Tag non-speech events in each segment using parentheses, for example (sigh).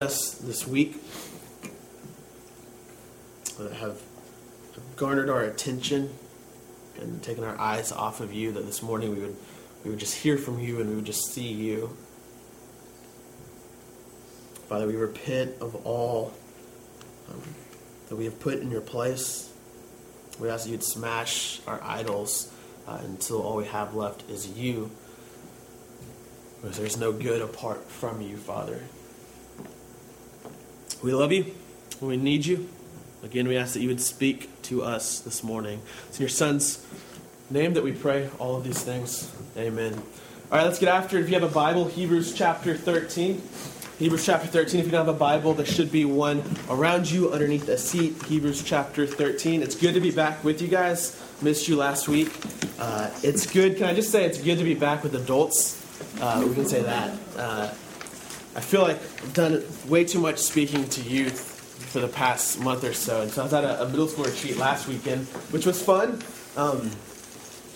us this week that have garnered our attention and taken our eyes off of you that this morning we would we would just hear from you and we would just see you. Father we repent of all um, that we have put in your place. We ask that you'd smash our idols uh, until all we have left is you. Because there's no good apart from you father we love you. We need you. Again, we ask that you would speak to us this morning. It's in your Son's name that we pray all of these things. Amen. All right, let's get after it. If you have a Bible, Hebrews chapter 13. Hebrews chapter 13. If you don't have a Bible, there should be one around you underneath a seat. Hebrews chapter 13. It's good to be back with you guys. Missed you last week. Uh, it's good. Can I just say it's good to be back with adults? Uh, we can say that. Uh, I feel like I've done way too much speaking to youth for the past month or so. And so I was at a, a middle school retreat last weekend, which was fun. Um,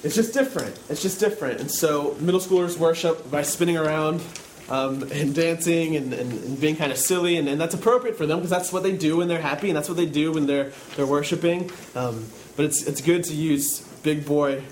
it's just different. It's just different. And so middle schoolers worship by spinning around um, and dancing and, and, and, being kind of silly, and, and that's appropriate for them because that's what they do when they're happy, and that's what they do when they're they're worshiping. Um, but it's it's good to use big boy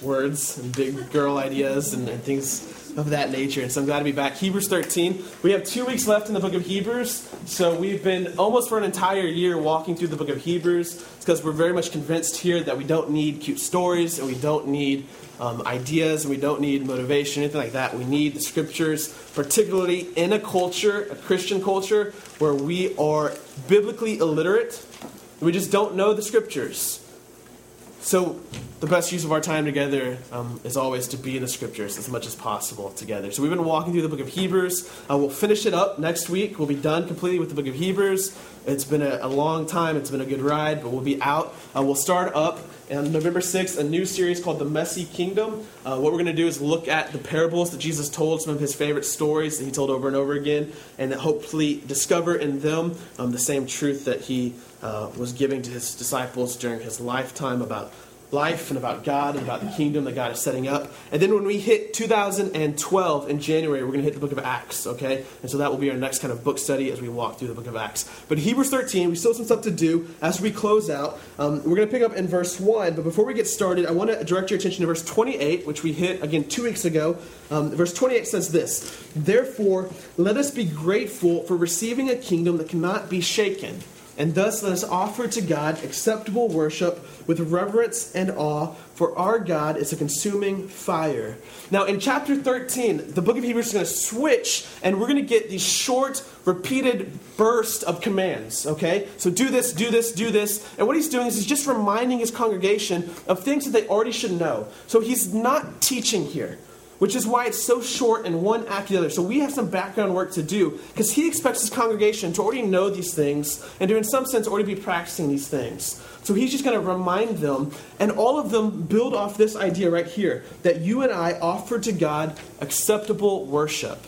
words and big girl ideas and, and things of that nature. And so I'm glad to be back. Hebrews 13. We have two weeks left in the book of Hebrews. So we've been almost for an entire year walking through the book of Hebrews. It's because we're very much convinced here that we don't need cute stories and we don't need um, ideas and we don't need motivation, anything like that. We need the scriptures, particularly in a culture, a Christian culture, where we are biblically illiterate. We just don't know the scriptures. So, the best use of our time together um, is always to be in the scriptures as much as possible together. So, we've been walking through the book of Hebrews. Uh, we'll finish it up next week. We'll be done completely with the book of Hebrews. It's been a, a long time, it's been a good ride, but we'll be out. Uh, we'll start up on November 6th a new series called The Messy Kingdom. Uh, what we're going to do is look at the parables that Jesus told, some of his favorite stories that he told over and over again, and hopefully discover in them um, the same truth that he uh, was giving to his disciples during his lifetime about life and about God and about the kingdom that God is setting up. And then when we hit 2012 in January, we're going to hit the book of Acts, okay? And so that will be our next kind of book study as we walk through the book of Acts. But Hebrews 13, we still have some stuff to do as we close out. Um, we're going to pick up in verse 1, but before we get started, I want to direct your attention to verse 28, which we hit again two weeks ago. Um, verse 28 says this Therefore, let us be grateful for receiving a kingdom that cannot be shaken and thus let us offer to God acceptable worship with reverence and awe, for our God is a consuming fire. Now, in chapter 13, the book of Hebrews is going to switch, and we're going to get these short, repeated bursts of commands, okay? So do this, do this, do this. And what he's doing is he's just reminding his congregation of things that they already should know. So he's not teaching here which is why it's so short and one after the other. So we have some background work to do because he expects his congregation to already know these things and to, in some sense, already be practicing these things. So he's just going to remind them, and all of them build off this idea right here that you and I offer to God acceptable worship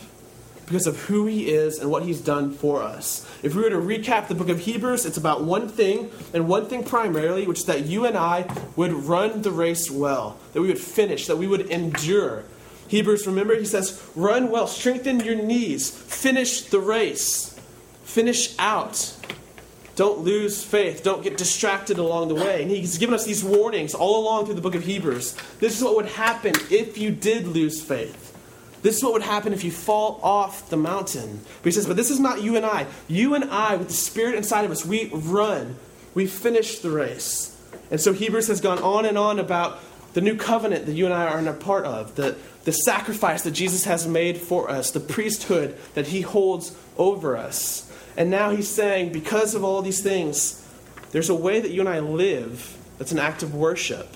because of who he is and what he's done for us. If we were to recap the book of Hebrews, it's about one thing, and one thing primarily, which is that you and I would run the race well, that we would finish, that we would endure, Hebrews, remember, he says, run well, strengthen your knees, finish the race, finish out. Don't lose faith. Don't get distracted along the way. And he's given us these warnings all along through the book of Hebrews. This is what would happen if you did lose faith. This is what would happen if you fall off the mountain. But he says, but this is not you and I. You and I, with the Spirit inside of us, we run. We finish the race. And so Hebrews has gone on and on about the new covenant that you and I are a part of, the, the sacrifice that Jesus has made for us, the priesthood that he holds over us. And now he's saying, because of all these things, there's a way that you and I live that's an act of worship.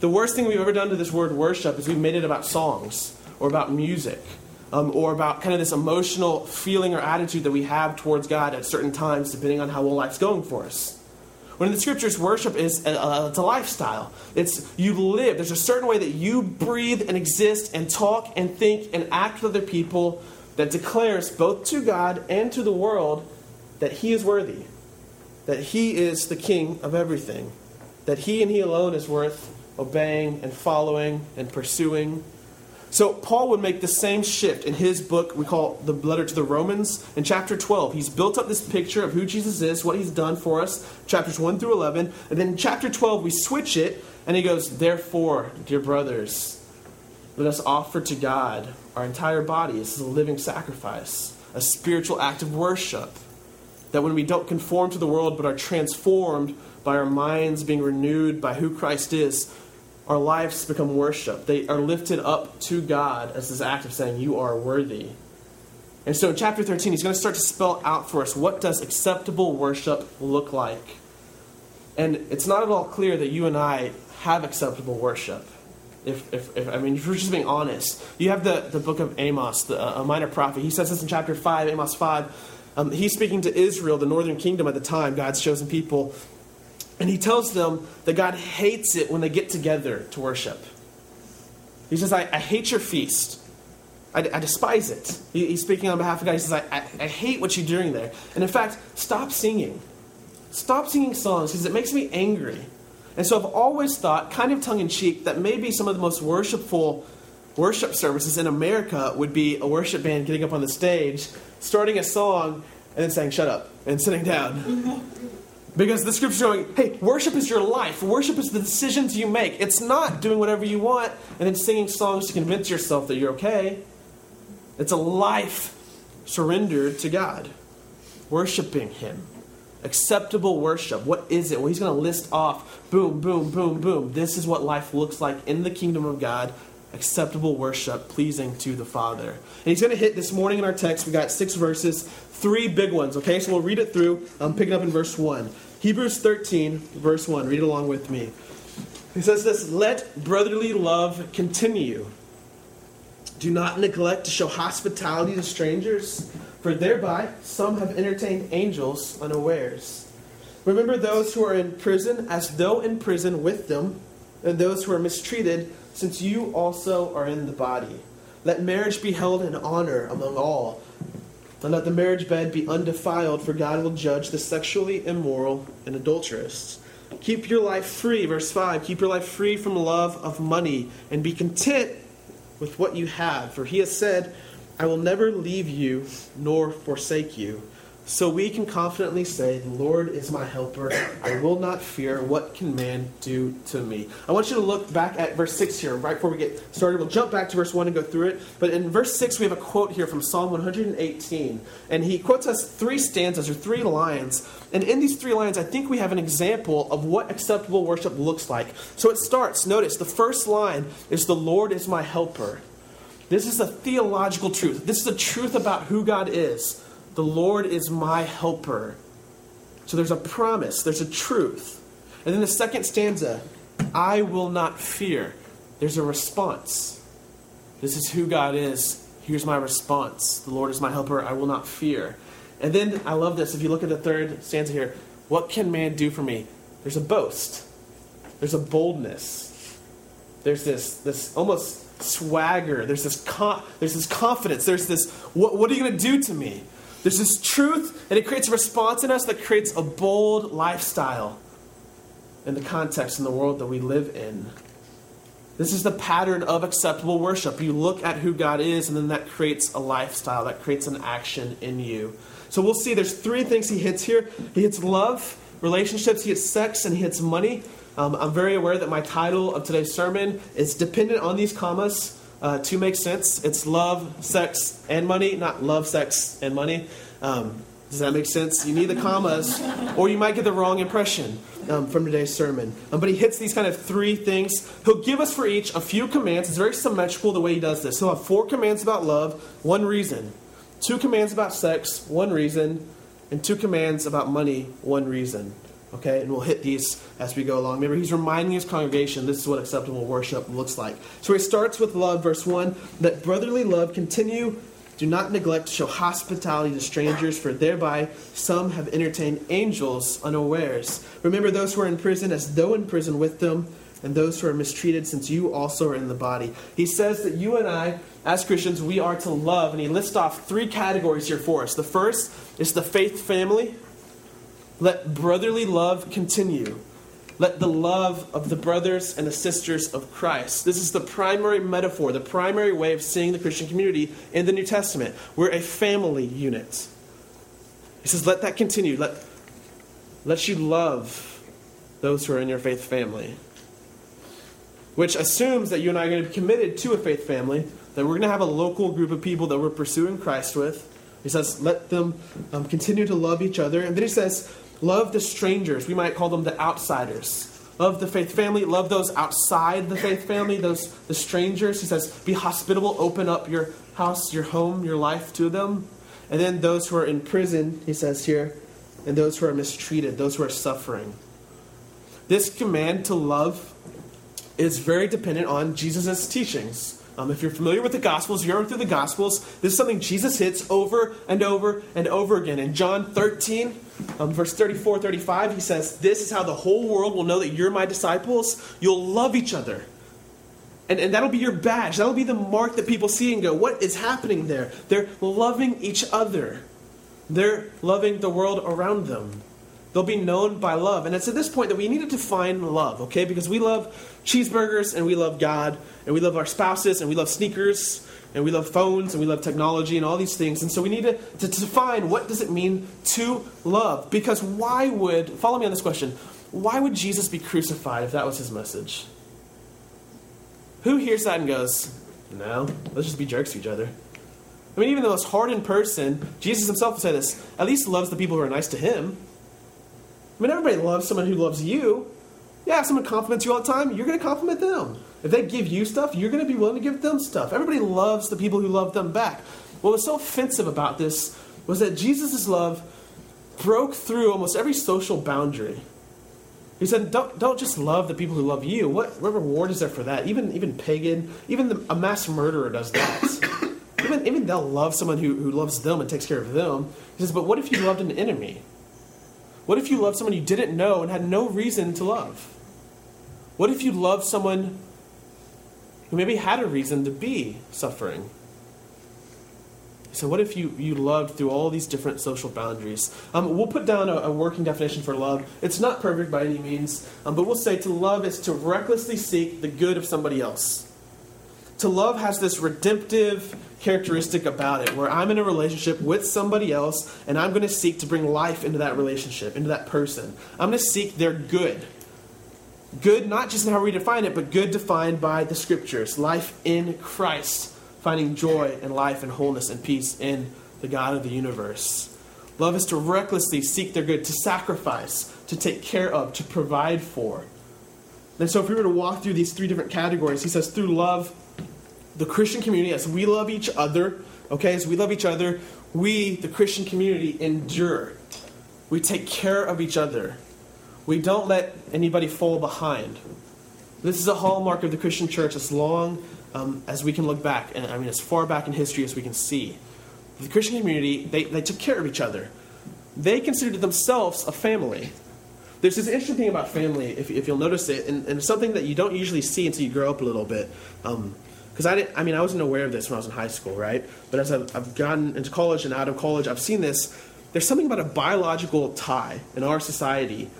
The worst thing we've ever done to this word worship is we've made it about songs or about music. Um, or about kind of this emotional feeling or attitude that we have towards God at certain times, depending on how well life's going for us. When in the scriptures, worship is a, a, it's a lifestyle. It's you live. There's a certain way that you breathe and exist and talk and think and act with other people that declares both to God and to the world that He is worthy, that He is the King of everything, that He and He alone is worth obeying and following and pursuing. So Paul would make the same shift in his book we call the letter to the Romans in chapter 12. He's built up this picture of who Jesus is, what he's done for us, chapters 1 through 11, and then in chapter 12 we switch it and he goes, "Therefore, dear brothers, let us offer to God our entire body as a living sacrifice, a spiritual act of worship." That when we don't conform to the world but are transformed by our minds being renewed by who Christ is, our lives become worship. They are lifted up to God as this act of saying, You are worthy. And so in chapter 13, he's going to start to spell out for us what does acceptable worship look like. And it's not at all clear that you and I have acceptable worship. If, if, if, I mean, if we're just being honest, you have the, the book of Amos, the, a minor prophet. He says this in chapter 5, Amos 5. Um, he's speaking to Israel, the northern kingdom at the time, God's chosen people. And he tells them that God hates it when they get together to worship. He says, I, I hate your feast. I, I despise it. He, he's speaking on behalf of God. He says, I, I, I hate what you're doing there. And in fact, stop singing. Stop singing songs because it makes me angry. And so I've always thought, kind of tongue in cheek, that maybe some of the most worshipful worship services in America would be a worship band getting up on the stage, starting a song, and then saying, shut up, and sitting down. (laughs) Because the scripture's going, hey, worship is your life. Worship is the decisions you make. It's not doing whatever you want and then singing songs to convince yourself that you're okay. It's a life surrendered to God, worshiping Him. Acceptable worship. What is it? Well, He's going to list off boom, boom, boom, boom. This is what life looks like in the kingdom of God. Acceptable worship, pleasing to the Father. And He's going to hit this morning in our text. We got six verses, three big ones, okay? So we'll read it through. I'm picking up in verse 1. Hebrews 13, verse 1. Read along with me. He says this Let brotherly love continue. Do not neglect to show hospitality to strangers, for thereby some have entertained angels unawares. Remember those who are in prison as though in prison with them, and those who are mistreated, since you also are in the body. Let marriage be held in honor among all and let the marriage bed be undefiled, for God will judge the sexually immoral and adulterous. Keep your life free, verse 5. Keep your life free from love of money, and be content with what you have. For he has said, I will never leave you nor forsake you. So we can confidently say, The Lord is my helper. I will not fear. What can man do to me? I want you to look back at verse 6 here, right before we get started. We'll jump back to verse 1 and go through it. But in verse 6, we have a quote here from Psalm 118. And he quotes us three stanzas or three lines. And in these three lines, I think we have an example of what acceptable worship looks like. So it starts, notice, the first line is, The Lord is my helper. This is a theological truth. This is a truth about who God is. The Lord is my helper. So there's a promise, there's a truth. And then the second stanza, I will not fear. There's a response. This is who God is. Here's my response. The Lord is my helper. I will not fear. And then I love this. If you look at the third stanza here, what can man do for me? There's a boast. There's a boldness. There's this this almost swagger. There's this con- there's this confidence. There's this what, what are you going to do to me? There's this truth, and it creates a response in us that creates a bold lifestyle in the context in the world that we live in. This is the pattern of acceptable worship. You look at who God is, and then that creates a lifestyle, that creates an action in you. So we'll see there's three things he hits here he hits love, relationships, he hits sex, and he hits money. Um, I'm very aware that my title of today's sermon is dependent on these commas uh, to make sense. It's love, sex, and money, not love, sex, and money. Um, does that make sense? You need the commas, or you might get the wrong impression um, from today's sermon. Um, but he hits these kind of three things. He'll give us for each a few commands. It's very symmetrical the way he does this. He'll have four commands about love, one reason. Two commands about sex, one reason. And two commands about money, one reason. Okay, and we'll hit these as we go along. Remember, he's reminding his congregation this is what acceptable worship looks like. So he starts with love, verse 1 Let brotherly love continue. Do not neglect to show hospitality to strangers, for thereby some have entertained angels unawares. Remember those who are in prison as though in prison with them, and those who are mistreated, since you also are in the body. He says that you and I, as Christians, we are to love, and he lists off three categories here for us. The first is the faith family. Let brotherly love continue. let the love of the brothers and the sisters of Christ. This is the primary metaphor, the primary way of seeing the Christian community in the New Testament. We're a family unit. He says, let that continue. Let, let you love those who are in your faith family. Which assumes that you and I are going to be committed to a faith family, that we're going to have a local group of people that we're pursuing Christ with. He says, let them um, continue to love each other. And then he says, Love the strangers. We might call them the outsiders. Love the faith family. Love those outside the faith family, those the strangers. He says, be hospitable. Open up your house, your home, your life to them. And then those who are in prison, he says here, and those who are mistreated, those who are suffering. This command to love is very dependent on Jesus' teachings. Um, if you're familiar with the Gospels, you're through the Gospels, this is something Jesus hits over and over and over again. In John 13, um, verse 34 35, he says, This is how the whole world will know that you're my disciples. You'll love each other. And, and that'll be your badge. That'll be the mark that people see and go, What is happening there? They're loving each other, they're loving the world around them. They'll be known by love. And it's at this point that we need to define love, okay? Because we love cheeseburgers and we love God and we love our spouses and we love sneakers and we love phones and we love technology and all these things. And so we need to, to, define what does it mean to love? Because why would, follow me on this question, why would Jesus be crucified if that was his message? Who hears that and goes, no, let's just be jerks to each other? I mean, even the most hardened person, Jesus himself will say this, at least loves the people who are nice to him. I mean, everybody loves someone who loves you. Yeah, if someone compliments you all the time, you're going to compliment them. If they give you stuff, you're going to be willing to give them stuff. Everybody loves the people who love them back. What was so offensive about this was that Jesus' love broke through almost every social boundary. He said, don't, don't just love the people who love you. What, what reward is there for that? Even, even pagan, even the, a mass murderer does that. (coughs) even, even they'll love someone who, who loves them and takes care of them. He says, but what if you loved an enemy? What if you loved someone you didn't know and had no reason to love? What if you loved someone who maybe had a reason to be suffering? So, what if you, you loved through all these different social boundaries? Um, we'll put down a, a, working definition for love. It's not perfect by any means, um, but we'll say to love is to recklessly seek the good of somebody else to love has this redemptive characteristic about it where I'm in a relationship with somebody else and I'm going to seek to bring life into that relationship, into that person. I'm going to seek their good. Good, not just in how we define it, but good defined by the scriptures. Life in Christ, finding joy and life and wholeness and peace in the God of the universe. Love is to recklessly seek their good, to sacrifice, to take care of, to provide for. And so, if we were to walk through these three different categories, he says, through love, the Christian community, as we love each other, okay, as we love each other, we, the Christian community, endure. We take care of each other. We don't let anybody fall behind. This is a hallmark of the Christian church as long um, as we can look back, and I mean as far back in history as we can see. The Christian community, they, they took care of each other. They considered themselves a family. There's this interesting thing about family, if, if you'll notice it, and, and something that you don't usually see until you grow up a little bit. Um, because I didn't, I mean, I wasn't aware of this when I was in high school, right? But as I've, I've gotten into college and out of college, I've seen this. There's something about a biological tie in our society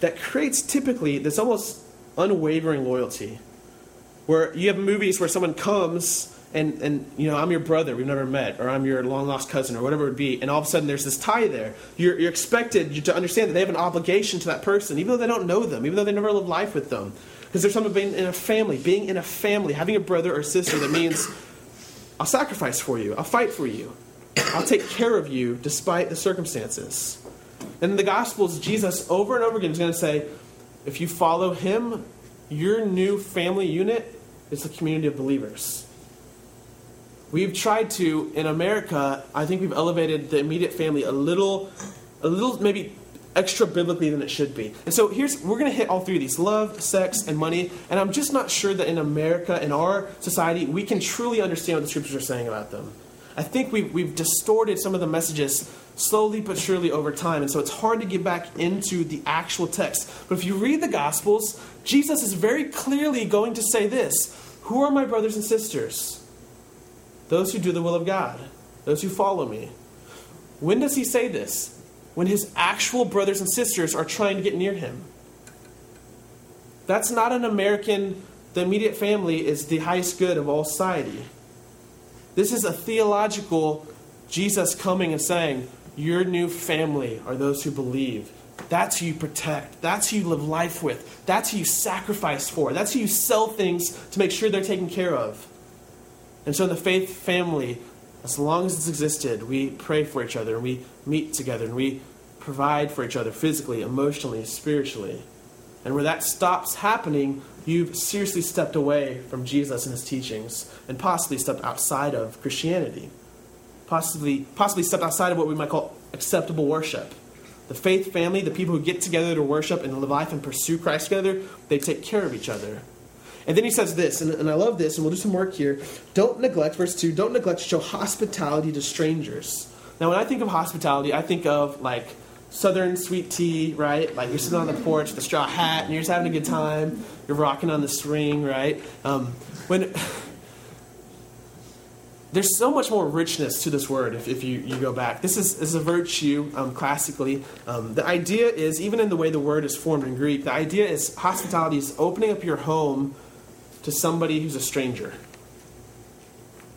that creates typically this almost unwavering loyalty. Where you have movies where someone comes and, and you know, I'm your brother, we've never met, or I'm your long lost cousin, or whatever it would be, and all of a sudden there's this tie there. You're, you're expected to understand that they have an obligation to that person, even though they don't know them, even though they never lived life with them. Because there's something being in a family, being in a family, having a brother or sister that means I'll sacrifice for you, I'll fight for you, I'll take care of you despite the circumstances. And in the Gospels, Jesus over and over again is going to say, if you follow him, your new family unit is the community of believers. We've tried to, in America, I think we've elevated the immediate family a little, a little maybe extra biblically than it should be. And so here's we're going to hit all three of these love, sex, and money. And I'm just not sure that in America, in our society, we can truly understand what the scriptures are saying about them. I think we've, we've distorted some of the messages slowly but surely over time. And so it's hard to get back into the actual text. But if you read the Gospels, Jesus is very clearly going to say this Who are my brothers and sisters? Those who do the will of God, those who follow me. When does he say this? when his actual brothers and sisters are trying to get near him. That's not an American, the immediate family is the highest good of all society. This is a theological Jesus coming and saying, Your new family are those who believe. That's who you protect. That's who you live life with. That's who you sacrifice for. That's who you sell things to make sure they're taken care of. And so in the faith family, as long as it's existed, we pray for each other and we meet together and we provide for each other physically, emotionally, spiritually. And where that stops happening, you've seriously stepped away from Jesus and his teachings and possibly stepped outside of Christianity. Possibly, possibly stepped outside of what we might call acceptable worship. The faith family, the people who get together to worship and live life and pursue Christ together, they take care of each other. And then he says this, and, and I love this, and we'll do some work here. Don't neglect, verse 2, don't neglect to show hospitality to strangers. Now, when I think of hospitality, I think of like southern sweet tea, right? Like you're sitting on the porch with a straw hat and you're just having a good time. You're rocking on the swing, right? Um, when (sighs) there's so much more richness to this word if, if you, you go back. This is, is a virtue um, classically. Um, the idea is, even in the way the word is formed in Greek, the idea is hospitality is opening up your home to somebody who's a stranger,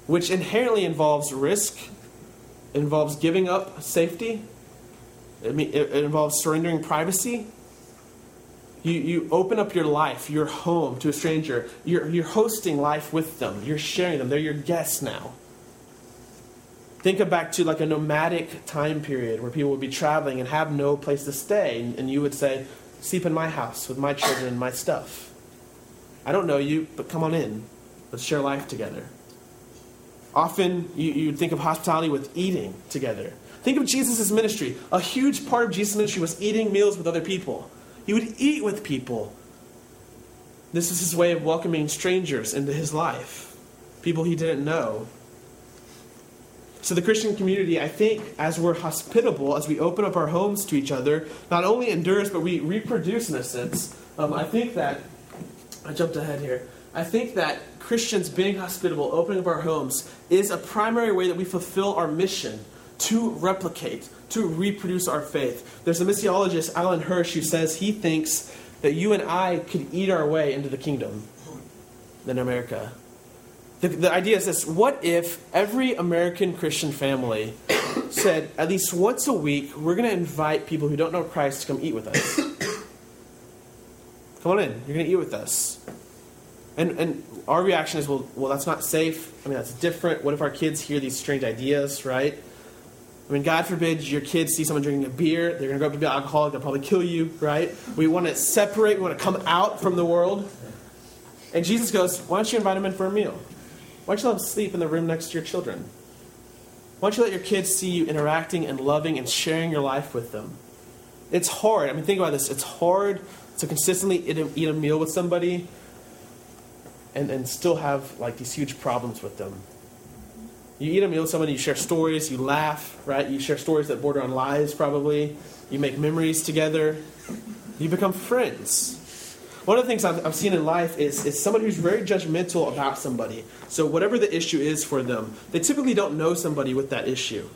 which inherently involves risk, involves giving up safety, it, it involves surrendering privacy. You, you open up your life, your home to a stranger. You're, you're hosting life with them. You're sharing them. They're your guests now. Think of back to like a nomadic time period where people would be traveling and have no place to stay, and, and you would say, Sleep in my house with my children and my stuff. I don't know you, but come on in. Let's share life together. Often you, you think of hospitality with eating together. Think of Jesus' ministry. A huge part of Jesus' ministry was eating meals with other people. He would eat with people. This is his way of welcoming strangers into his life, people he didn't know. So, the Christian community, I think, as we're hospitable, as we open up our homes to each other, not only endures, but we reproduce in a sense. Um, I think that, I jumped ahead here. I think that Christians being hospitable, opening up our homes, is a primary way that we fulfill our mission to replicate, to reproduce our faith. There's a missiologist, Alan Hirsch, who says he thinks that you and I could eat our way into the kingdom in America. The, the idea is this what if every American Christian family said, at least once a week, we're going to invite people who don't know Christ to come eat with us? (coughs) come on in, you're going to eat with us. And, and our reaction is, well, well, that's not safe. I mean, that's different. What if our kids hear these strange ideas, right? I mean, God forbid your kids see someone drinking a beer, they're going to grow up to be alcoholic, they'll probably kill you, right? We want to separate, we want to come out from the world. And Jesus goes, Why don't you invite them in for a meal? Why don't you let them sleep in the room next to your children? Why don't you let your kids see you interacting and loving and sharing your life with them? It's hard. I mean, think about this. It's hard to consistently eat a, eat a meal with somebody and, and still have like these huge problems with them. You eat a meal with someone, you share stories, you laugh, right? You share stories that border on lies, probably. You make memories together. You become friends. One of the things I've, I've seen in life is, is someone who's very judgmental about somebody. So, whatever the issue is for them, they typically don't know somebody with that issue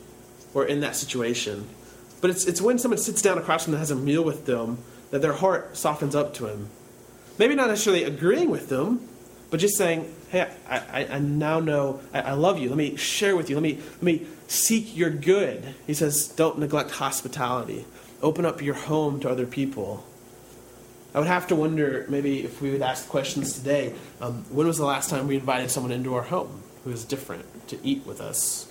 or in that situation. But it's, it's when someone sits down across from them and has a meal with them that their heart softens up to him. Maybe not necessarily agreeing with them, but just saying, hey, I, I, I now know I, I, love you. Let me share with you. Let me, let me seek your good. He says, don't neglect hospitality. Open up your home to other people. I would have to wonder maybe if we would ask questions today um, when was the last time we invited someone into our home who was different to eat with us?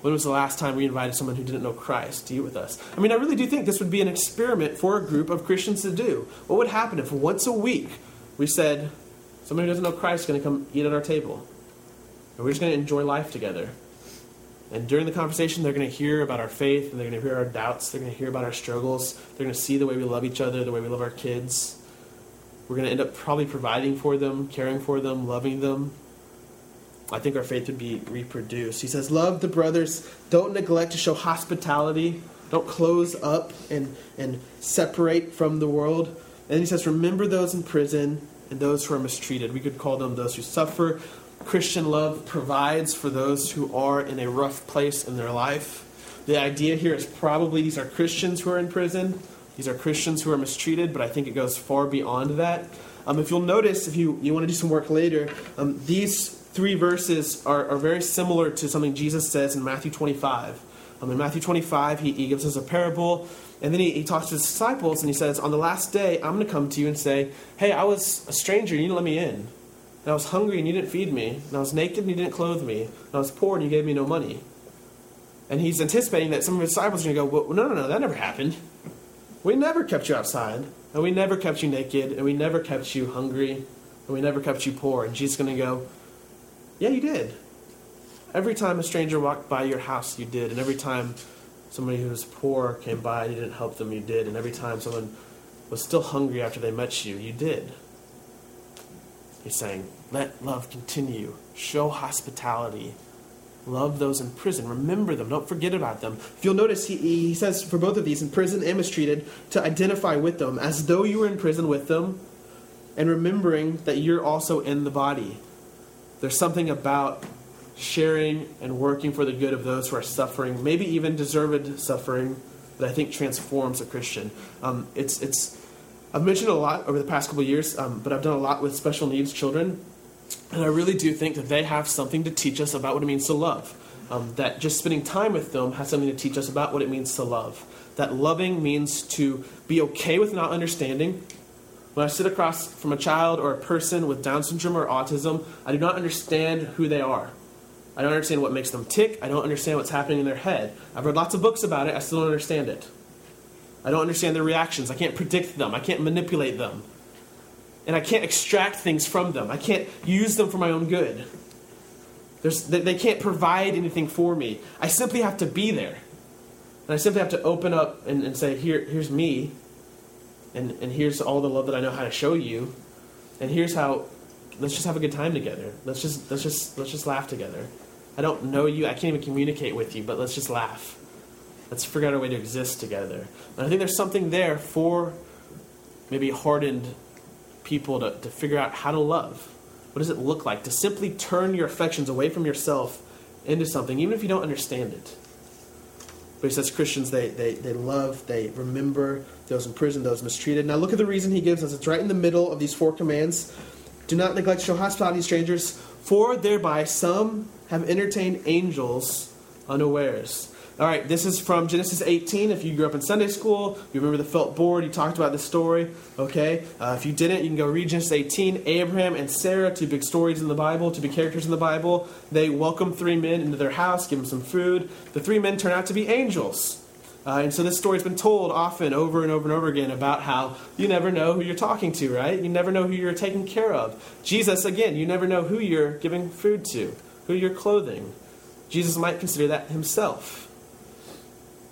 When was the last time we invited someone who didn't know Christ to eat with us? I mean, I really do think this would be an experiment for a group of Christians to do. What would happen if once a week we said, Somebody who doesn't know Christ is going to come eat at our table. And we're just going to enjoy life together. And during the conversation, they're going to hear about our faith, and they're going to hear our doubts, they're going to hear about our struggles, they're going to see the way we love each other, the way we love our kids. We're going to end up probably providing for them, caring for them, loving them. I think our faith would be reproduced. He says, Love the brothers, don't neglect to show hospitality, don't close up and, and separate from the world. And he says, Remember those in prison and those who are mistreated. We could call them those who suffer. Christian love provides for those who are in a rough place in their life. The idea here is probably these are Christians who are in prison. These are Christians who are mistreated, but I think it goes far beyond that. Um, if you'll notice, if you, you want to do some work later, um, these three verses are, are very similar to something Jesus says in Matthew 25. Um, in Matthew 25, he, he gives us a parable, and then he, he talks to his disciples, and he says, On the last day, I'm going to come to you and say, Hey, I was a stranger, and you didn't let me in. And I was hungry, and you didn't feed me. And I was naked, and you didn't clothe me. And I was poor, and you gave me no money. And he's anticipating that some of his disciples are going to go, well, No, no, no, that never happened. We never kept you outside, and we never kept you naked, and we never kept you hungry, and we never kept you poor. And Jesus is going to go, Yeah, you did. Every time a stranger walked by your house, you did. And every time somebody who was poor came by you didn't help them, you did. And every time someone was still hungry after they met you, you did. He's saying, let love continue. Show hospitality. Love those in prison. Remember them. Don't forget about them. If you'll notice, he, he says for both of these, in prison and mistreated, to identify with them as though you were in prison with them and remembering that you're also in the body. There's something about sharing and working for the good of those who are suffering, maybe even deserved suffering, that I think transforms a Christian. Um, it's, it's, I've mentioned a lot over the past couple years, um, but I've done a lot with special needs children, and I really do think that they have something to teach us about what it means to love. Um, that just spending time with them has something to teach us about what it means to love. That loving means to be okay with not understanding. When I sit across from a child or a person with Down syndrome or autism, I do not understand who they are. I don't understand what makes them tick. I don't understand what's happening in their head. I've read lots of books about it. I still don't understand it. I don't understand their reactions. I can't predict them. I can't manipulate them. And I can't extract things from them. I can't use them for my own good. There's, they can't provide anything for me. I simply have to be there. And I simply have to open up and, and say, Here, here's me. And, and here's all the love that I know how to show you. And here's how let's just have a good time together. Let's just let's just let's just laugh together. I don't know you. I can't even communicate with you, but let's just laugh. Let's figure out a way to exist together. And I think there's something there for maybe hardened people to, to figure out how to love. What does it look like to simply turn your affections away from yourself into something, even if you don't understand it? But he says Christians, they, they, they love, they remember those in prison, those mistreated. Now look at the reason he gives us. It's right in the middle of these four commands. Do not neglect to show hospitality to strangers, for thereby some have entertained angels unawares. All right, this is from Genesis 18. If you grew up in Sunday school, you remember the felt board, you talked about this story. Okay, uh, if you didn't, you can go read Genesis 18. Abraham and Sarah, two big stories in the Bible, two big characters in the Bible. They welcome three men into their house, give them some food. The three men turn out to be angels. Uh, and so this story's been told often over and over and over again about how you never know who you're talking to, right? You never know who you're taking care of. Jesus, again, you never know who you're giving food to, who you're clothing. Jesus might consider that himself.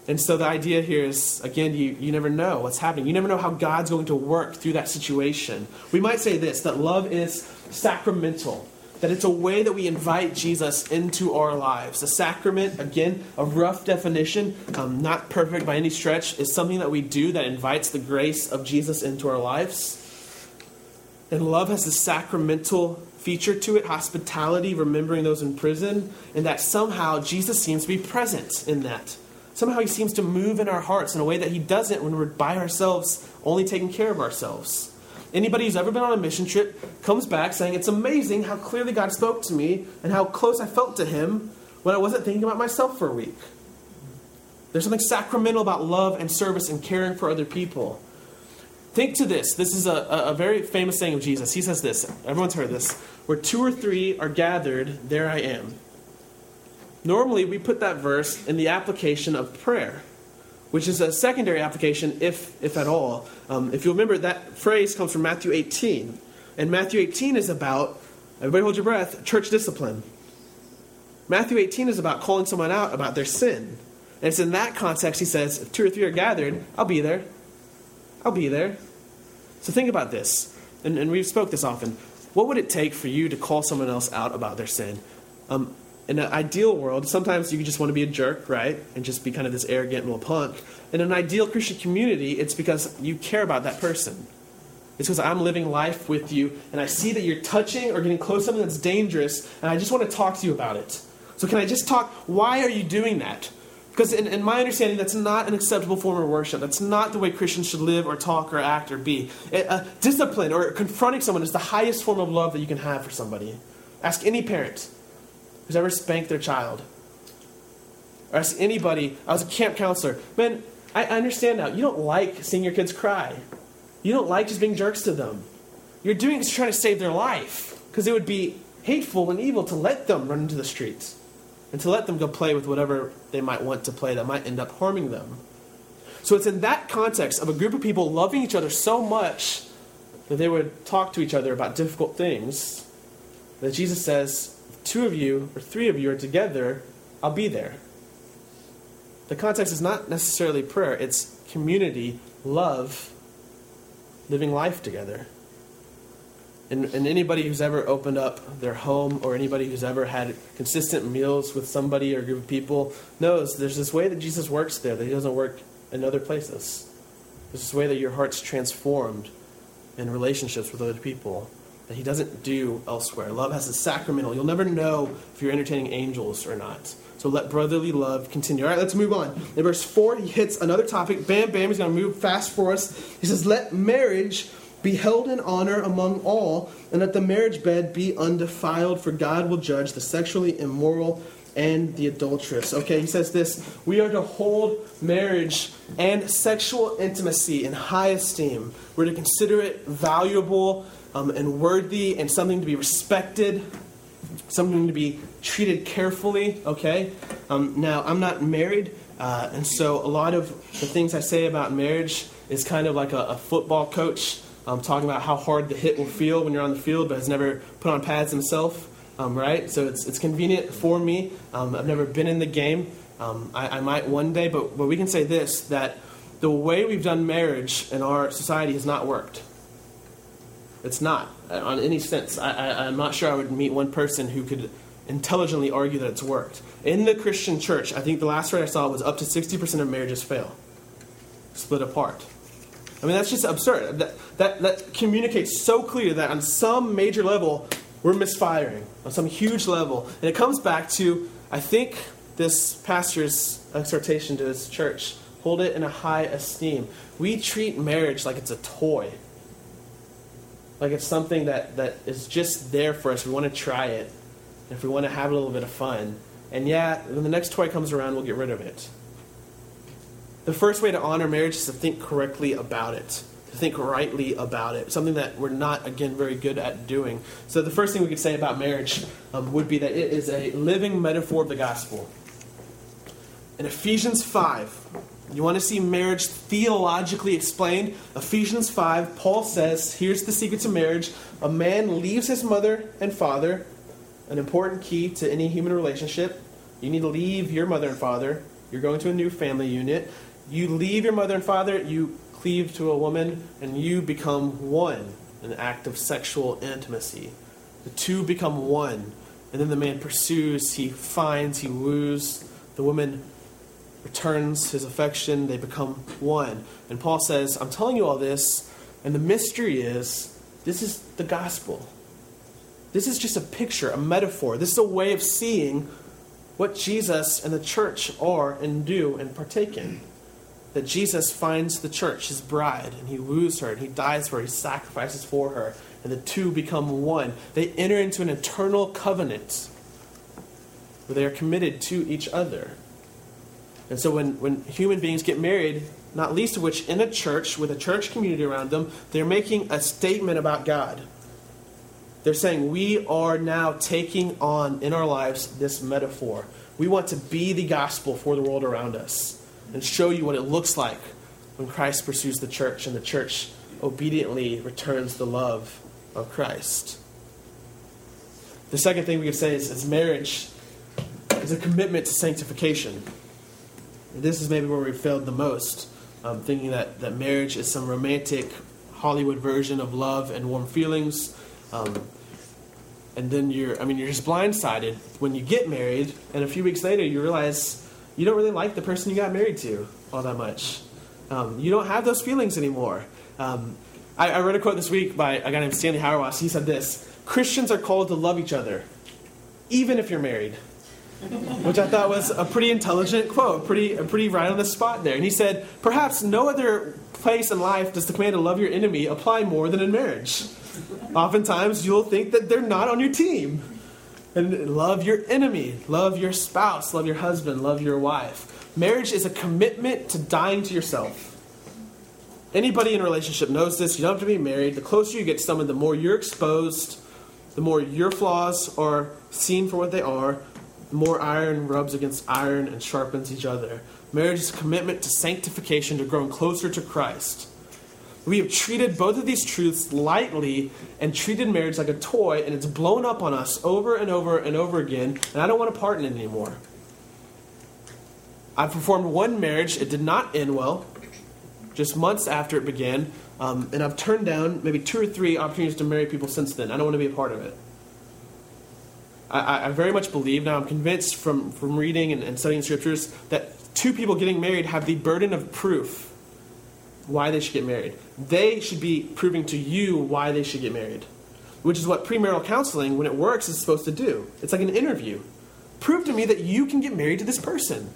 And so the idea here is, again, you, you never know what's happening. You never know how God's going to work through that situation. We might say this that love is sacramental, that it's a way that we invite Jesus into our lives. A sacrament, again, a rough definition, um, not perfect by any stretch, is something that we do that invites the grace of Jesus into our lives. And love has a sacramental feature to it, hospitality, remembering those in prison, and that somehow Jesus seems to be present in that. Somehow he seems to move in our hearts in a way that he doesn't when we're by ourselves, only taking care of ourselves. Anybody who's ever been on a mission trip comes back saying, It's amazing how clearly God spoke to me and how close I felt to him when I wasn't thinking about myself for a week. There's something sacramental about love and service and caring for other people. Think to this. This is a, a, very famous saying of Jesus. He says this. Everyone's heard this. Where two or three are gathered, there I am. Normally, we put that verse in the application of prayer, which is a secondary application, if, if at all. Um, if you remember, that phrase comes from Matthew 18. And Matthew 18 is about, everybody hold your breath, church discipline. Matthew 18 is about calling someone out about their sin. And it's in that context he says, if two or three are gathered, I'll be there. I'll be there. So think about this. And, and we've spoke this often. What would it take for you to call someone else out about their sin? Um, in an ideal world, sometimes you just want to be a jerk, right? And just be kind of this arrogant little punk. In an ideal Christian community, it's because you care about that person. It's because I'm living life with you and I see that you're touching or getting close to something that's dangerous and I just want to talk to you about it. So, can I just talk? Why are you doing that? Because in, in, my understanding, that's not an acceptable form of worship. That's not the way Christians should live or talk or act or be. It, uh, discipline or confronting someone is the highest form of love that you can have for somebody. Ask any parent who's ever spanked their child. Or ask anybody, I was a camp counselor. Man, I understand now. You don't like seeing your kids cry. You don't like just being jerks to them. You're doing it to try to save their life. Because it would be hateful and evil to let them run into the streets and to let them go play with whatever they might want to play that might end up harming them. So it's in that context of a group of people loving each other so much that they would talk to each other about difficult things that Jesus says, two of you or three of you are together, I'll be there. The context is not necessarily prayer, it's community, love, living life together. And, and, anybody who's ever opened up their home or anybody who's ever had consistent meals with somebody or a group of people knows there's this way that Jesus works there that he doesn't work in other places. There's this way that your heart's transformed in relationships with other people that he doesn't do elsewhere. Love has a sacramental. You'll never know if you're entertaining angels or not. So let brotherly love continue. All right, let's move on. In verse 4, he hits another topic. Bam, bam, he's going to move fast for us. He says, Let marriage be held in honor among all, and that the marriage bed be undefiled, for God will judge the sexually immoral and the adulteress. Okay, he says this We are to hold marriage and sexual intimacy in high esteem. We're to consider it valuable um, and worthy and something to be respected, something to be treated carefully. Okay, um, now I'm not married, uh, and so a lot of the things I say about marriage is kind of like a, a football coach um, talking about how hard the hit will feel when you're on the field, but has never put on pads himself, um, right? So it's, it's convenient for me. Um, I've never been in the game. Um, I, I, might one day, but, but we can say this that the way we've done marriage in our society has not worked. It's not, uh, on any sense. I, I, I'm not sure I would meet one person who could intelligently argue that it's worked. In the Christian church, I think the last rate I saw was up to 60% of marriages fail, split apart. I mean, that's just absurd. That, that, that communicates so clear that on some major level, we're misfiring, on some huge level. And it comes back to, I think, this pastor's exhortation to his church hold it in a high esteem. We treat marriage like it's a toy, like it's something that, that is just there for us. We want to try it, if we want to have a little bit of fun. And yeah, when the next toy comes around, we'll get rid of it. The first way to honor marriage is to think correctly about it, to think rightly about it, something that we're not, again, very good at doing. So, the first thing we could say about marriage um, would be that it is a living metaphor of the gospel. In Ephesians 5, you want to see marriage theologically explained? Ephesians 5, Paul says, here's the secret to marriage a man leaves his mother and father, an important key to any human relationship. You need to leave your mother and father. You're going to a new family unit. You leave your mother and father, you cleave to a woman, and you become one, an act of sexual intimacy. The two become one. And then the man pursues, he finds, he woos. The woman returns his affection, they become one. And Paul says, I'm telling you all this, and the mystery is this is the gospel. This is just a picture, a metaphor. This is a way of seeing what Jesus and the church are and do and partake in that Jesus finds the church, his bride, and he woos her, and he dies for her, he sacrifices for her, and the two become one. They enter into an eternal covenant where they are committed to each other. And so when, when human beings get married, not least of which in a church with a church community around them, they're making a statement about God. They're saying, We are now taking on in our lives this metaphor. We want to be the gospel for the world around us and show you what it looks like when Christ pursues the church and the church obediently returns the love of Christ. The second thing we could say is, is marriage is a commitment to sanctification. And this is maybe where we failed the most, um, thinking that, that marriage is some romantic Hollywood version of love and warm feelings. Um, and then you're, I mean, you're just blindsided when you get married, and a few weeks later you realize you don't really like the person you got married to all that much. Um, you don't have those feelings anymore. Um, I, I, read a quote this week by a guy named Stanley Hauerwas. He said this Christians are called to love each other, even if you're married. which I thought was a pretty intelligent quote, pretty, pretty right on the spot there. And he said, Perhaps no other place in life does the command to love your enemy apply more than in marriage. Oftentimes, you'll think that they're not on your team. And love your enemy, love your spouse, love your husband, love your wife. Marriage is a commitment to dying to yourself. Anybody in a relationship knows this. You don't have to be married. The closer you get to someone, the more you're exposed, the more your flaws are seen for what they are, the more iron rubs against iron and sharpens each other. Marriage is a commitment to sanctification, to growing closer to Christ. We have treated both of these truths lightly and treated marriage like a toy, and it's blown up on us over and over and over again, and I don't want to part in it anymore. I performed one marriage, it did not end well, just months after it began, um, and I've turned down maybe two or three opportunities to marry people since then. I don't want to be a part of it. I, I very much believe, now I'm convinced from, from reading and, and studying scriptures, that two people getting married have the burden of proof why they should get married. They should be proving to you why they should get married, which is what premarital counseling, when it works, is supposed to do. It's like an interview. Prove to me that you can get married to this person.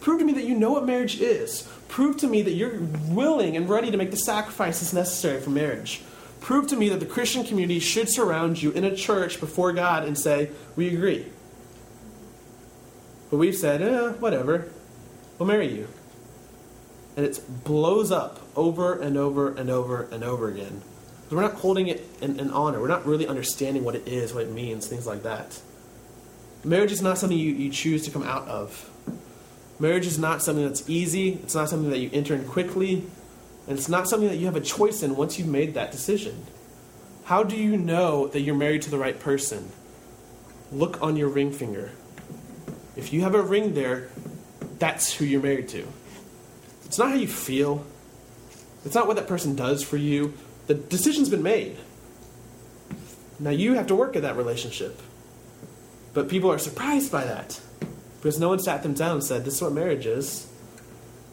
Prove to me that you know what marriage is. Prove to me that you're willing and ready to make the sacrifices necessary for marriage. Prove to me that the Christian community should surround you in a church before God and say, We agree. But we've said, eh, whatever. We'll marry you and it blows up over and over and over and over again. We're not holding it in, in, honor. We're not really understanding what it is, what it means, things like that. Marriage is not something you, you choose to come out of. Marriage is not something that's easy. It's not something that you enter in quickly. And it's not something that you have a choice in once you've made that decision. How do you know that you're married to the right person? Look on your ring finger. If you have a ring there, that's who you're married to. It's not how you feel. It's not what that person does for you. The decision's been made. Now you have to work at that relationship. But people are surprised by that because no one sat them down and said, This is what marriage is.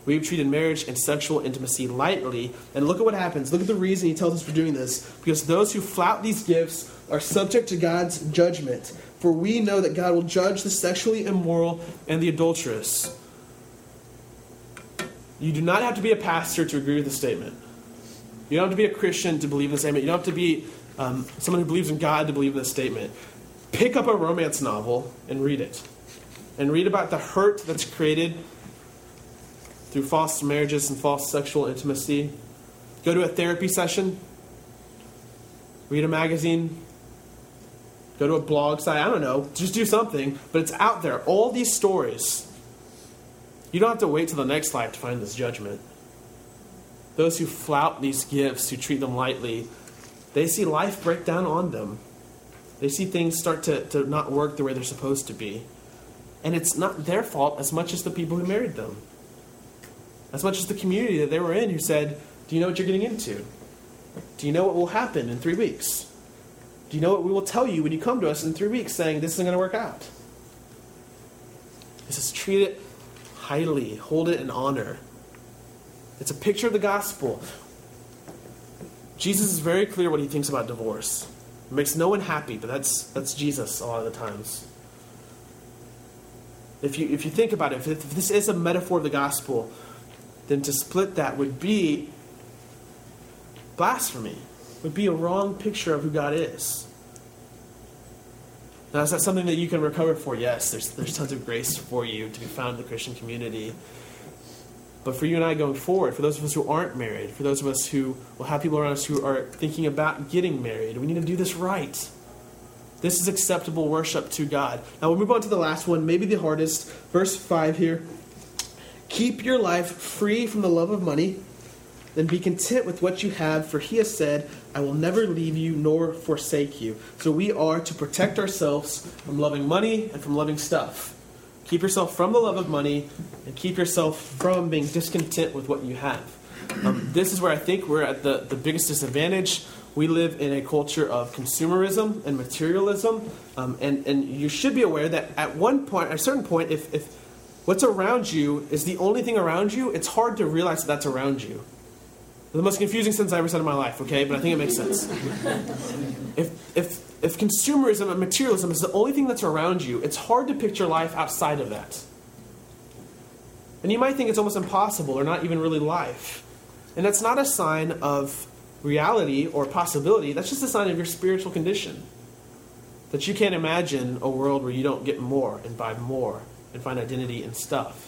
We've treated marriage and sexual intimacy lightly. And look at what happens. Look at the reason he tells us for doing this. Because those who flout these gifts are subject to God's judgment. For we know that God will judge the sexually immoral and the adulterous. You do not have to be a pastor to agree with the statement. You don't have to be a Christian to believe in the statement. You don't have to be um, someone who believes in God to believe in the statement. Pick up a romance novel and read it. And read about the hurt that's created through false marriages and false sexual intimacy. Go to a therapy session. Read a magazine. Go to a blog site. I don't know. Just do something. But it's out there. All these stories you don't have to wait till the next life to find this judgment. Those who flout these gifts, who treat them lightly, they see life break down on them. They see things start to, to not work the way they're supposed to be. And it's not their fault as much as the people who married them. As much as the community that they were in who said, Do you know what you're getting into? Do you know what will happen in three weeks? Do you know what we will tell you when you come to us in three weeks saying this isn't going to work out? This is treat it highly, hold it in honor. It's a picture of the gospel. Jesus is very clear what he thinks about divorce. It makes no one happy, but that's, that's Jesus a lot of the times. If you, if you think about it, if, if this is a metaphor of the gospel, then to split that would be blasphemy, would be a wrong picture of who God is. Now, is that something that you can recover for? Yes, there's, there's tons of grace for you to be found in the Christian community. But for you and I going forward, for those of us who aren't married, for those of us who will have people around us who are thinking about getting married, we need to do this right. This is acceptable worship to God. Now we'll move on to the last one, maybe the hardest. Verse 5 here. Keep your life free from the love of money then be content with what you have, for he has said, I will never leave you nor forsake you. So we are to protect ourselves from loving money and from loving stuff. Keep yourself from the love of money and keep yourself from being discontent with what you have. Um, this is where I think we're at the, the biggest disadvantage. We live in a culture of consumerism and materialism, um, and, and you should be aware that at one point, at a certain point, if, if what's around you is the only thing around you, it's hard to realize that that's around you. The most confusing sentence I ever said in my life, okay? But I think it makes sense. if, if if consumerism and materialism is the only thing that's around you, it's hard to picture life outside of that. And you might think it's almost impossible or not even really life. And that's not a sign of reality or possibility, that's just a sign of your spiritual condition. That you can't imagine a world where you don't get more and buy more and find identity in stuff.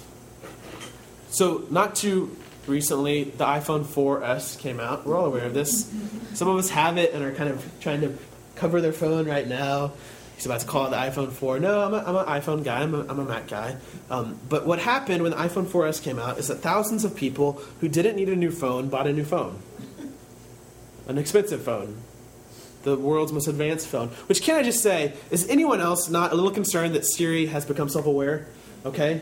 So, not too recently, the iPhone 4S came out. We're all aware of this. Some of us have it and are kind of trying to cover their phone right now. He's about to call it the iPhone 4. No, I'm, a, I'm an iPhone guy. I'm a, I'm a Mac guy. Um, but what happened when the iPhone 4S came out is that thousands of people who didn't need a new phone bought a new phone. An expensive phone. The world's most advanced phone. Which, can I just say, is anyone else not a little concerned that Siri has become self aware? Okay?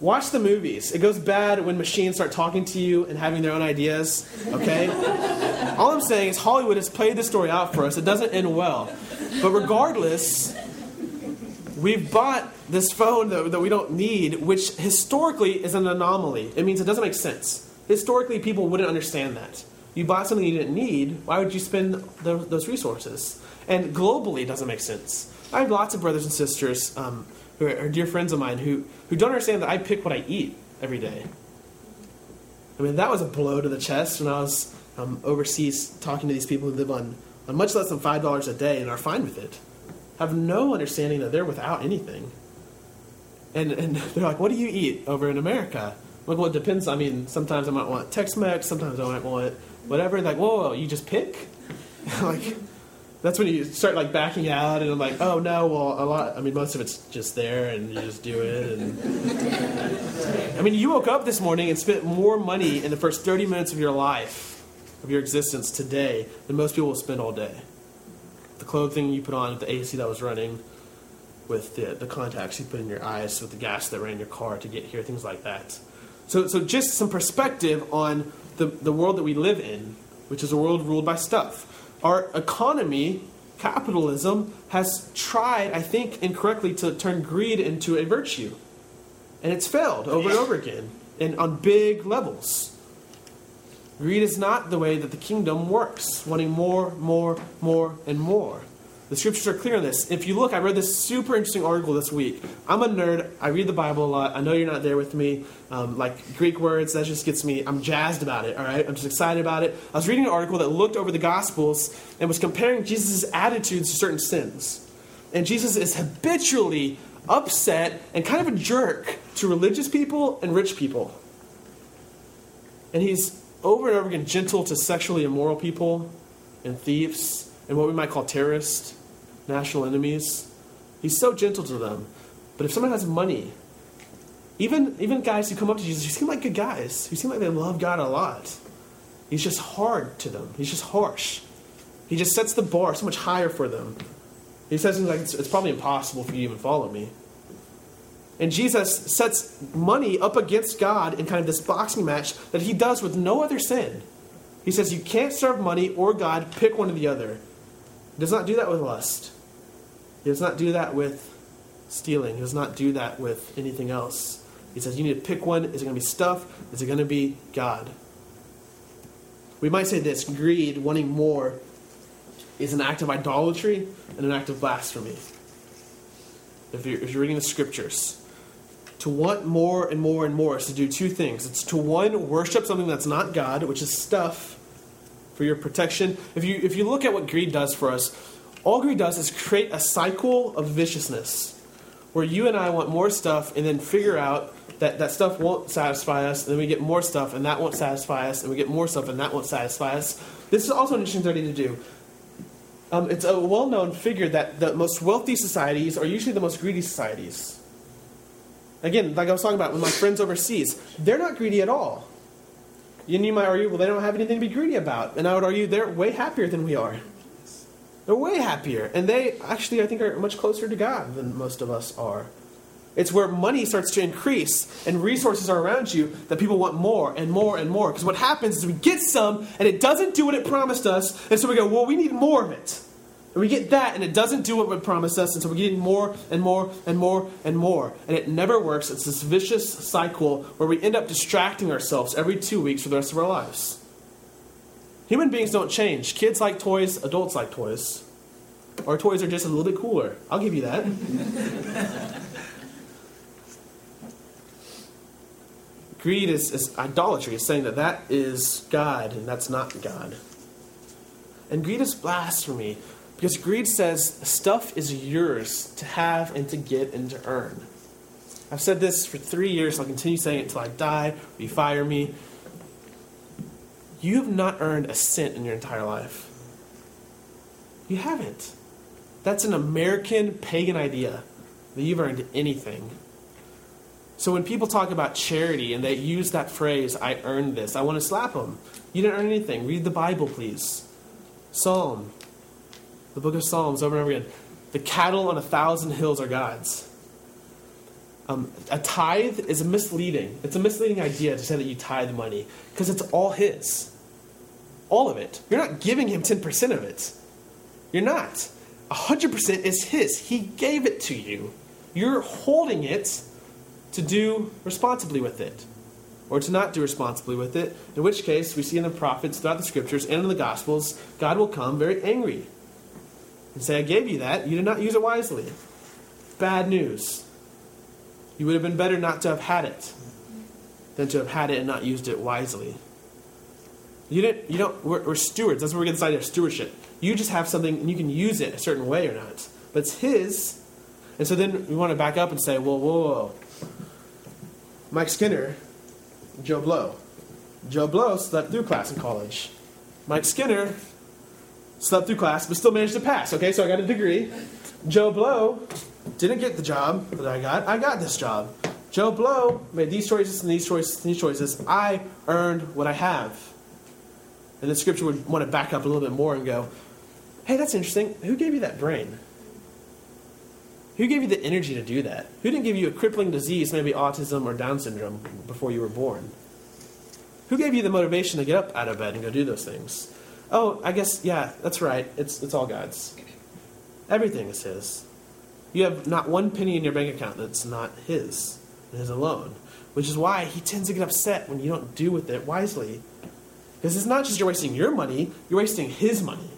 Watch the movies. It goes bad when machines start talking to you and having their own ideas. Okay? (laughs) All I'm saying is Hollywood has played this story out for us. It doesn't end well. But regardless, we've bought this phone that, that we don't need, which historically is an anomaly. It means it doesn't make sense. Historically, people wouldn't understand that. You bought something you didn't need, why would you spend the, those resources? And globally, it doesn't make sense. I have lots of brothers and sisters um, who are, dear friends of mine who, who don't understand that I pick what I eat every day. I mean, that was a blow to the chest when I was um, overseas talking to these people who live on, on much less than $5 a day and are fine with it. Have no understanding that they're without anything. And, and (laughs) they're like, what do you eat over in America? I'm like, well, it depends. I mean, sometimes I might want Tex Mex, sometimes I might want whatever. Like, whoa, whoa, you just pick? (laughs) like, that's when you start like backing out, and I'm like, oh no, well, a lot. I mean, most of it's just there, and you just do it. And I mean, you woke up this morning and spent more money in the first 30 minutes of your life, of your existence today, than most people will spend all day. The clothing you put on, the AC that was running, with the, the contacts you put in your eyes, with the gas that ran your car to get here, things like that. So, so just some perspective on the, the world that we live in, which is a world ruled by stuff. Our economy, capitalism, has tried, I think, incorrectly to turn greed into a virtue. And it's failed over and over again, and on big levels. Greed is not the way that the kingdom works, wanting more, more, more, and more. The scriptures are clear on this. If you look, I read this super interesting article this week. I'm a nerd. I read the Bible a lot. I know you're not there with me. Um, like Greek words, that just gets me, I'm jazzed about it, all right? I'm just excited about it. I was reading an article that looked over the Gospels and was comparing Jesus' attitudes to certain sins. And Jesus is habitually upset and kind of a jerk to religious people and rich people. And he's over and over again gentle to sexually immoral people and thieves and what we might call terrorists national enemies. He's so gentle to them. But if someone has money, even, even guys who come up to Jesus, who seem like good guys, who seem like they love God a lot, he's just hard to them. He's just harsh. He just sets the bar so much higher for them. He says like, it's, it's probably impossible for you to even follow me. And Jesus sets money up against God in kind of this boxing match that he does with no other sin. He says, You can't serve money or God, pick one or the other. He does not do that with lust. He does not do that with stealing. He does not do that with anything else. He says, You need to pick one. Is it going to be stuff? Is it going to be God? We might say this greed, wanting more, is an act of idolatry and an act of blasphemy. If you're, if you're reading the scriptures, to want more and more and more is to do two things. It's to one, worship something that's not God, which is stuff for your protection. If you if you look at what greed does for us, all greed does is create a cycle of viciousness where you and I want more stuff and then figure out that that stuff won't satisfy us, and then we get more stuff and that won't satisfy us, and we get more stuff and that won't satisfy us. This is also an interesting study to do. Um, it's a well known figure that the most wealthy societies are usually the most greedy societies. Again, like I was talking about with my friends overseas, they're not greedy at all. And you might argue, well, they don't have anything to be greedy about. And I would argue they're way happier than we are. They're way happier. And they actually, I think, are much closer to God than most of us are. It's where money starts to increase and resources are around you that people want more and more and more. Because what happens is we get some and it doesn't do what it promised us. And so we go, well, we need more of it. And we get that and it doesn't do what it promised us. And so we're getting more and more and more and more. And it never works. It's this vicious cycle where we end up distracting ourselves every two weeks for the rest of our lives. Human beings don't change. Kids like toys, adults like toys. Our toys are just a little bit cooler. I'll give you that. (laughs) Greed is, is idolatry. It's saying that that is God and that's not God. And greed is blasphemy because greed says stuff is yours to have and to get and to earn. I've said this for three years. I'll continue saying it until I die or you fire me. You have not earned a cent in your entire life. You haven't. That's an American pagan idea that you've earned anything. So when people talk about charity and they use that phrase, I earned this, I want to slap them. You didn't earn anything. Read the Bible, please. Psalm, the book of Psalms, over and over again. The cattle on a thousand hills are God's. Um, a tithe is a misleading. It's a misleading idea to say that you tithe money because it's all His. All of it. You're not giving Him 10% of it. You're not. 100% is His. He gave it to you. You're holding it to do responsibly with it or to not do responsibly with it, in which case we see in the prophets throughout the scriptures and in the gospels, God will come very angry and say, I gave you that, you did not use it wisely. Bad news. You would have been better not to have had it than to have had it and not used it wisely. You didn't. You don't. We're, we're stewards. That's where we get this idea of stewardship. You just have something and you can use it a certain way or not, but it's His. And so then we want to back up and say, well, whoa, whoa. Mike Skinner, Joe Blow. Joe Blow slept through class in college. Mike Skinner slept through class but still managed to pass. Okay, so I got a degree. Joe Blow didn't get the job that I got. I got this job. Joe Blow made these choices and these choices and these choices. I earned what I have. And the scripture would want to back up a little bit more and go, hey, that's interesting. Who gave you that brain? Who gave you the energy to do that? Who didn't give you a crippling disease, maybe autism or Down syndrome, before you were born? Who gave you the motivation to get up out of bed and go do those things? Oh, I guess, yeah, that's right. It's, it's all God's. Everything is His. You have not one penny in your bank account that's not His, His alone. Which is why He tends to get upset when you don't do with it wisely. Because it's not just you're wasting your money, you're wasting His money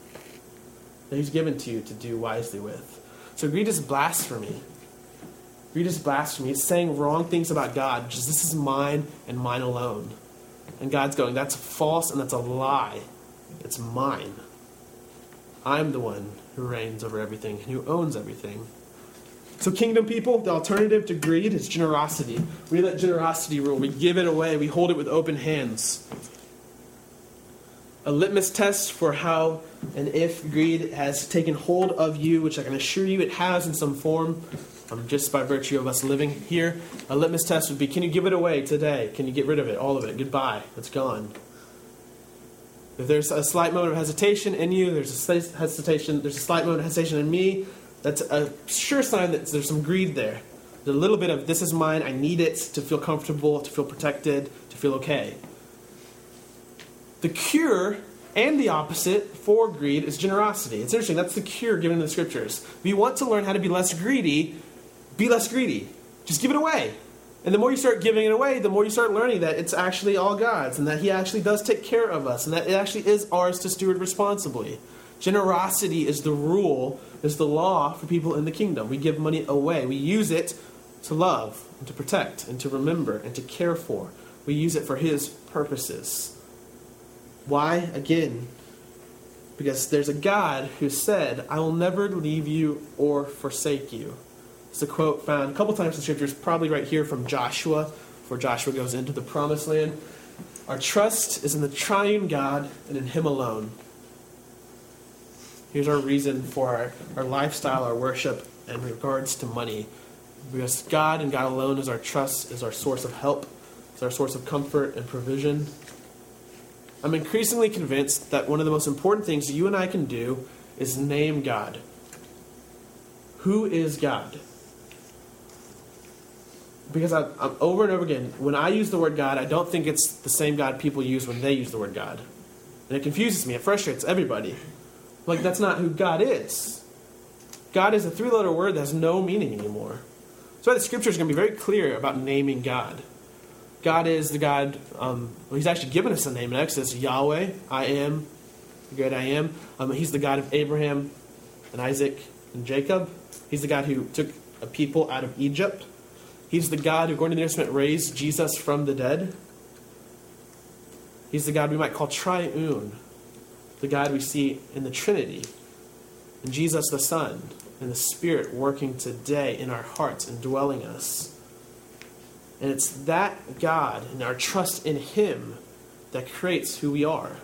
that He's given to you to do wisely with. So greed is blasphemy. Greed is blasphemy. It's saying wrong things about God, which is this is mine and mine alone. And God's going, that's false and that's a lie. It's mine. I'm the one who reigns over everything and who owns everything. So, kingdom people, the alternative to greed is generosity. We let generosity rule. We give it away, we hold it with open hands. A litmus test for how and if greed has taken hold of you, which I can assure you it has in some form, um, just by virtue of us living here, a litmus test would be can you give it away today? Can you get rid of it, all of it? Goodbye, it's gone. If there's a slight moment of hesitation in you, there's a hesitation, there's a slight moment of hesitation in me, that's a sure sign that there's some greed there. There's a little bit of this is mine, I need it to feel comfortable, to feel protected, to feel okay. The cure and the opposite for greed is generosity. It's interesting. That's the cure given in the scriptures. If you want to learn how to be less greedy, be less greedy. Just give it away. And the more you start giving it away, the more you start learning that it's actually all God's and that He actually does take care of us and that it actually is ours to steward responsibly. Generosity is the rule, is the law for people in the kingdom. We give money away, we use it to love and to protect and to remember and to care for. We use it for His purposes. Why? Again, because there's a God who said, I will never leave you or forsake you. It's a quote found a couple times in scriptures, probably right here from Joshua, before Joshua goes into the promised land. Our trust is in the triune God and in Him alone. Here's our reason for our, our lifestyle, our worship, in regards to money. Because God and God alone is our trust, is our source of help, is our source of comfort and provision. I'm increasingly convinced that one of the most important things you and I can do is name God. Who is God? Because I, am over and over again, when I use the word God, I don't think it's the same God people use when they use the word God. And it confuses me, it frustrates everybody. Like, that's not who God is. God is a three letter word that has no meaning anymore. So the scripture is going to be very clear about naming God. God is the God, um, well, He's actually given us a name in Exodus Yahweh, I am, the great I am. Um, he's the God of Abraham, and Isaac and Jacob. He's the God who took a people out of Egypt. He's the God who, according to the Testament, raised Jesus from the dead. He's the God we might call triune, the God we see in the Trinity, and Jesus the Son, and the Spirit working today in our hearts and dwelling us. And it's that God and our trust in Him that creates who we are.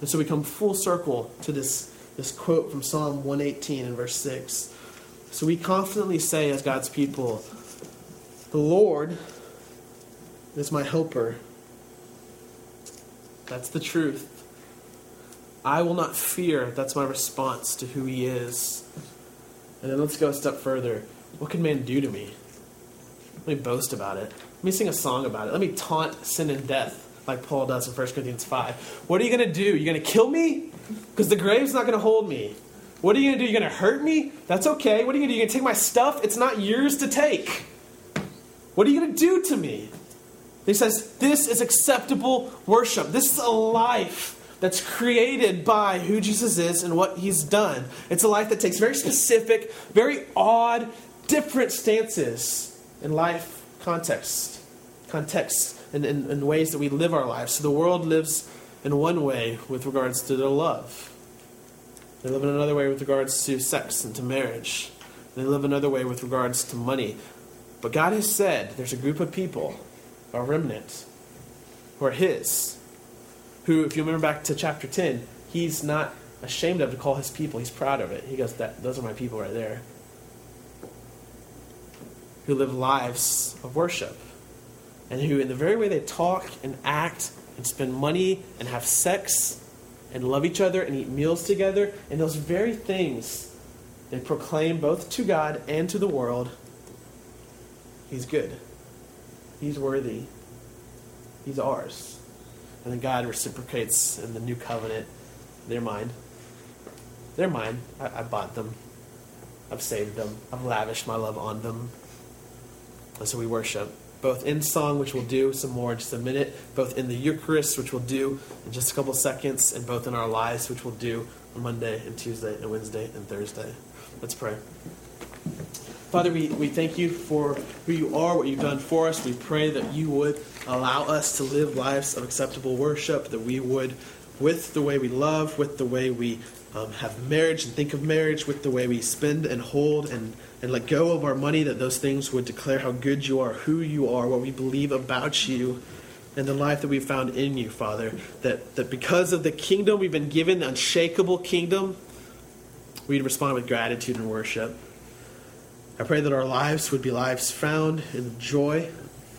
And so we come full circle to this, this quote from Psalm 118 and verse 6. So we confidently say, as God's people, The Lord is my helper. That's the truth. I will not fear. That's my response to who He is. And then let's go a step further. What can man do to me? Let me boast about it. Let me sing a song about it. Let me taunt sin and death like Paul does in 1 Corinthians 5. What are you going to do? You're going to kill me? Because the grave's not going to hold me. What are you going to do? You're going to hurt me? That's okay. What are you going to do? You're going to take my stuff? It's not yours to take. What are you going to do to me? He says, This is acceptable worship. This is a life that's created by who Jesus is and what he's done. It's a life that takes very specific, very odd, different stances in life context, context, and in, in, ways that we live our lives. So the world lives in one way with regards to their love. They live in another way with regards to sex and to marriage. They live another way with regards to money. But God has said there's a group of people, a remnant, who are His, who, if you remember back to chapter 10, He's not ashamed of to call His people. He's proud of it. He goes, that, Those are my people right there. Who live lives of worship. And who, in the very way they talk and act and spend money and have sex and love each other and eat meals together, and those very things they proclaim both to God and to the world He's good. He's worthy. He's ours. And then God reciprocates in the new covenant. They're mine. They're mine. I, I bought them. I've saved them. I've lavished my love on them. And so we worship, both in song, which we'll do some more in just a minute, both in the Eucharist, which we'll do in just a couple seconds, and both in our lives, which we'll do on Monday and Tuesday and Wednesday and Thursday. Let's pray. Father, we, we thank you for who you are, what you've done for us. We pray that you would allow us to live lives of acceptable worship, that we would, with the way we love, with the way we um, have marriage and think of marriage, with the way we spend and hold and, and let go of our money, that those things would declare how good you are, who you are, what we believe about you, and the life that we've found in you, Father. That, that because of the kingdom we've been given, the unshakable kingdom, we'd respond with gratitude and worship. I pray that our lives would be lives found in the joy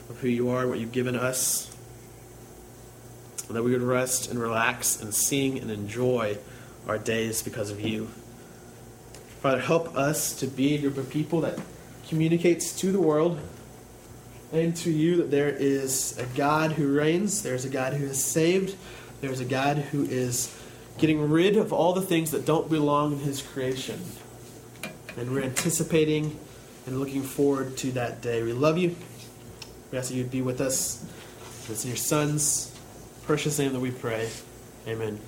of who you are, what you've given us, and that we would rest and relax and sing and enjoy our days because of you. Father, help us to be a group of people that communicates to the world and to you that there is a God who reigns, there's a God who is saved, there's a God who is getting rid of all the things that don't belong in his creation. And we're anticipating and looking forward to that day. We love you. We ask that you'd be with us. It's in your Son's precious name that we pray. Amen.